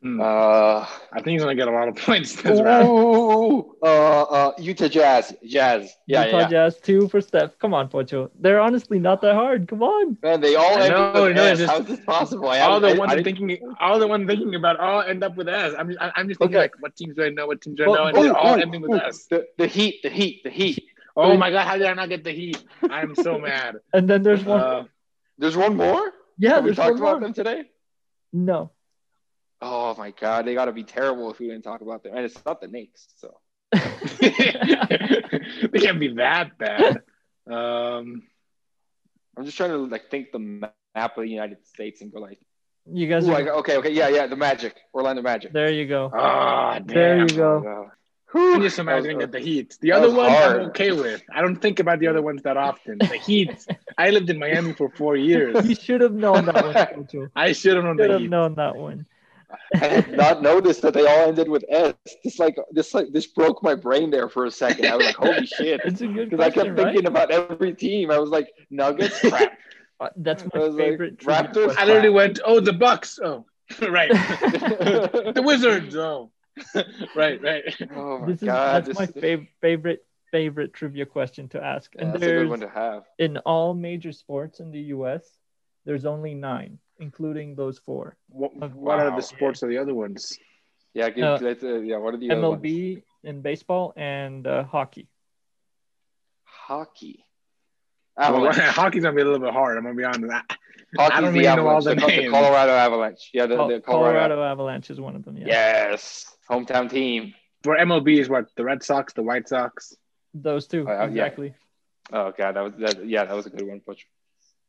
Hmm. Uh, I think he's gonna get a lot of points this round. ooh, uh, uh, Utah Jazz, Jazz. Yeah, Utah yeah. Jazz, two for Steph. Come on, Pocho. They're honestly not that hard. Come on. Man, they all I end know, with I S. just- How is this possible? I all the I- ones I I'm thinking, all the ones thinking about, all end up with S. I'm just, I- I'm just thinking Okay. like, what teams do I know? What teams do I know? And Ooh, they're all ooh, ending with ooh. S. The, the Heat, the Heat, the Heat. Oh my god, how did I not get the Heat? I'm so mad. And then there's one. Uh, There's one more. yeah, Have we talked one about more. them today? No. Oh my god, they gotta be terrible if we didn't talk about them. And it's not the Knicks, so they can't be that bad. Um, I'm just trying to like think the map of the United States and go like, you guys ooh, are, I got- okay, okay, yeah, yeah, the Magic, Orlando Magic. there you go. ah, damn. There you go. Oh, I'm just That was- imagining that the Heat. The other was ones hard. I'm okay with. I don't think about the other ones that often. The Heat. I lived in Miami for four years. You should have known that one, I should have known Should have known that one. I had not noticed that they all ended with S. This like this like this broke my brain there for a second. I was like, holy shit. It's a good Because I question, kept thinking right? about every team. I was like, Nuggets, crap. Uh, That's my was like, favorite. trivia Raptors? question. I literally went, oh, the Bucks. Oh, right. the Wizards. Oh, right, right. oh my This is god. that's this, my this- fav- favorite favorite trivia question to ask. yeah, and that's a good there's one to have. in all major sports in the U.S. There's only nine, including those four. What, what are the sports of the other ones? Yeah, give, Uh, let's, uh, yeah. What are the other ones? MLB in baseball and uh, hockey. Hockey. Well, hockey's gonna be a little bit hard. I'm gonna be honest. I, Hockey's don't the really know all Avalanche. the The, the names. Colorado Avalanche. Yeah, the, Col- the Colorado. Colorado Avalanche is one of them. Yeah. Yes, hometown team. for MLB is what the Red Sox, the White Sox. Those two yeah. exactly. Oh god, that was that. Yeah, that was a good one, Butch.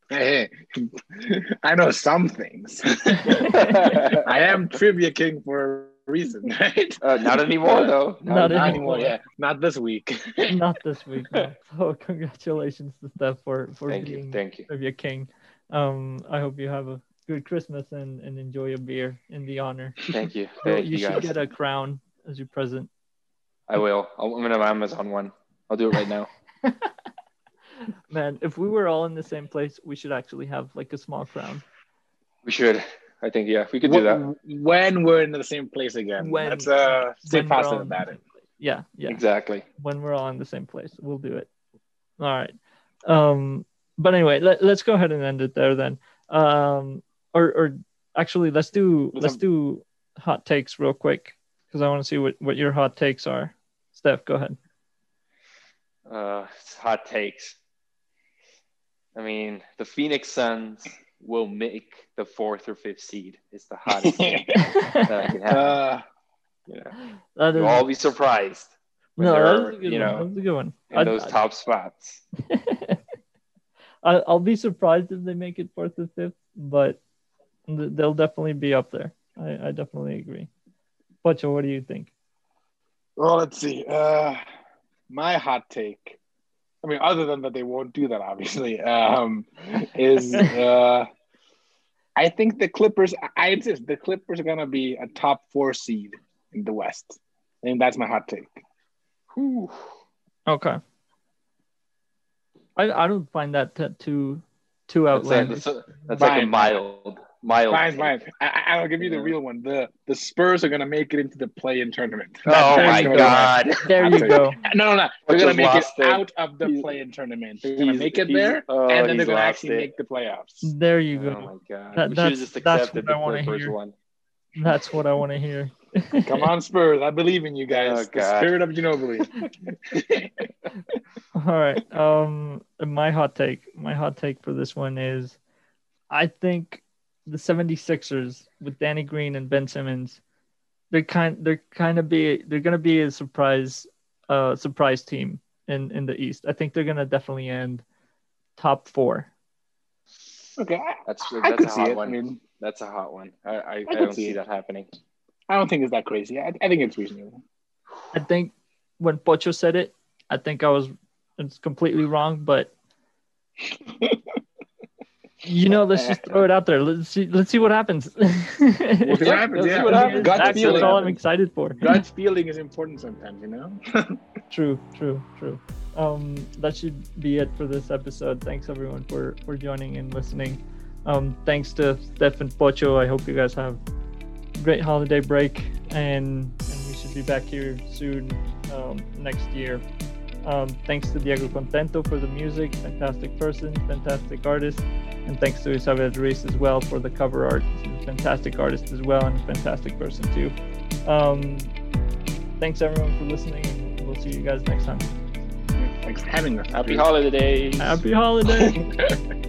Hey, hey. I know some things. I am trivia king for a reason, right? Uh, not anymore though. Not Not anymore. anymore. Yeah, not this week. Not this week. No. So congratulations to Steph for for Thank being you, thank you. trivia king. Um, I hope you have a good Christmas and, and enjoy a beer in the honor. Thank you, thank you you should guys. get a crown as your present. I will. I'll, I'm gonna Amazon one. I'll do it right now. Man, if we were all in the same place, we should actually have like a small crown. We should. I think yeah, we could do that. When we're in the same place again. When- Let's uh, stay when positive about it. Yeah, yeah. Exactly. When we're all in the same place, we'll do it. All right. Um, but anyway, let, let's go ahead and end it there then. Um, or or actually, let's do Let's let's do hot takes real quick because I want to see what what your hot takes are. Steph, go ahead. Uh, hot takes. I mean, the Phoenix Suns will make the fourth or fifth seed. It's the hottest thing that can happen. uh, you know, you'll all be surprised no, that is they're a good you one. know That's a good one. in I- those I- top spots. I, I'll be surprised if they make it fourth or fifth, but they'll definitely be up there. I, I definitely agree. Pocho, what do you think? well, let's see. Uh, my hot take. I mean, other than that, they won't do that. Obviously, um, is uh, I think the Clippers. I insist the Clippers are gonna be a top four seed in the West, and that's my hot take. Whew. Okay. I, I don't find that t- too too That's, like, outlandish. that's, that's like a mild, mild. Fine, take. I, I- I'll give you the real one. The the Spurs are gonna make it into the play-in tournament. Oh That's my gonna god! there you go. No, no, no. They're gonna make it it. out of the He's- play-in tournament. They're gonna make it there, oh, and then they're gonna actually it. make the playoffs. There you go. Oh my god! That- we should that's- have just that's accepted what I wanna Clippers hear. one. That's what I want to hear. Come on, Spurs! I believe in you guys. Oh, the spirit of Ginobili. All right. Um, my hot take. My hot take for this one is, I think the 76ers with Danny Green and Ben Simmons, they're kind. They're kind of be. They're gonna be a surprise. Uh, surprise team in in the East. I think they're gonna definitely end top four. okay, I, That's I that's could a see hot it. I mean, That's a hot one. I I, I, could don't see see that happening. I don't think it's that crazy. I, I think it's reasonable. I think when Pocho said it, I think I was it's completely wrong, but you know, let's just throw it out there. Let's see. Let's see what happens. We'll what happens. Yeah, what happens. Gut That's feeling. all I'm excited for. Gut feeling is important sometimes, you know. True, true, true. Um, that should be it for this episode. Thanks everyone for for joining and listening. Um, thanks to Steph and Pocho. I hope you guys have a great holiday break, and and we should be back here soon um, next year. Um, thanks to Diego Contento for the music, fantastic person, fantastic artist, and thanks to Isabel Ruiz as well for the cover art. She's a fantastic artist as well and a fantastic person too. Um, thanks everyone for listening, and we'll see you guys next time. Thanks for having us. Happy holidays. Happy holiday!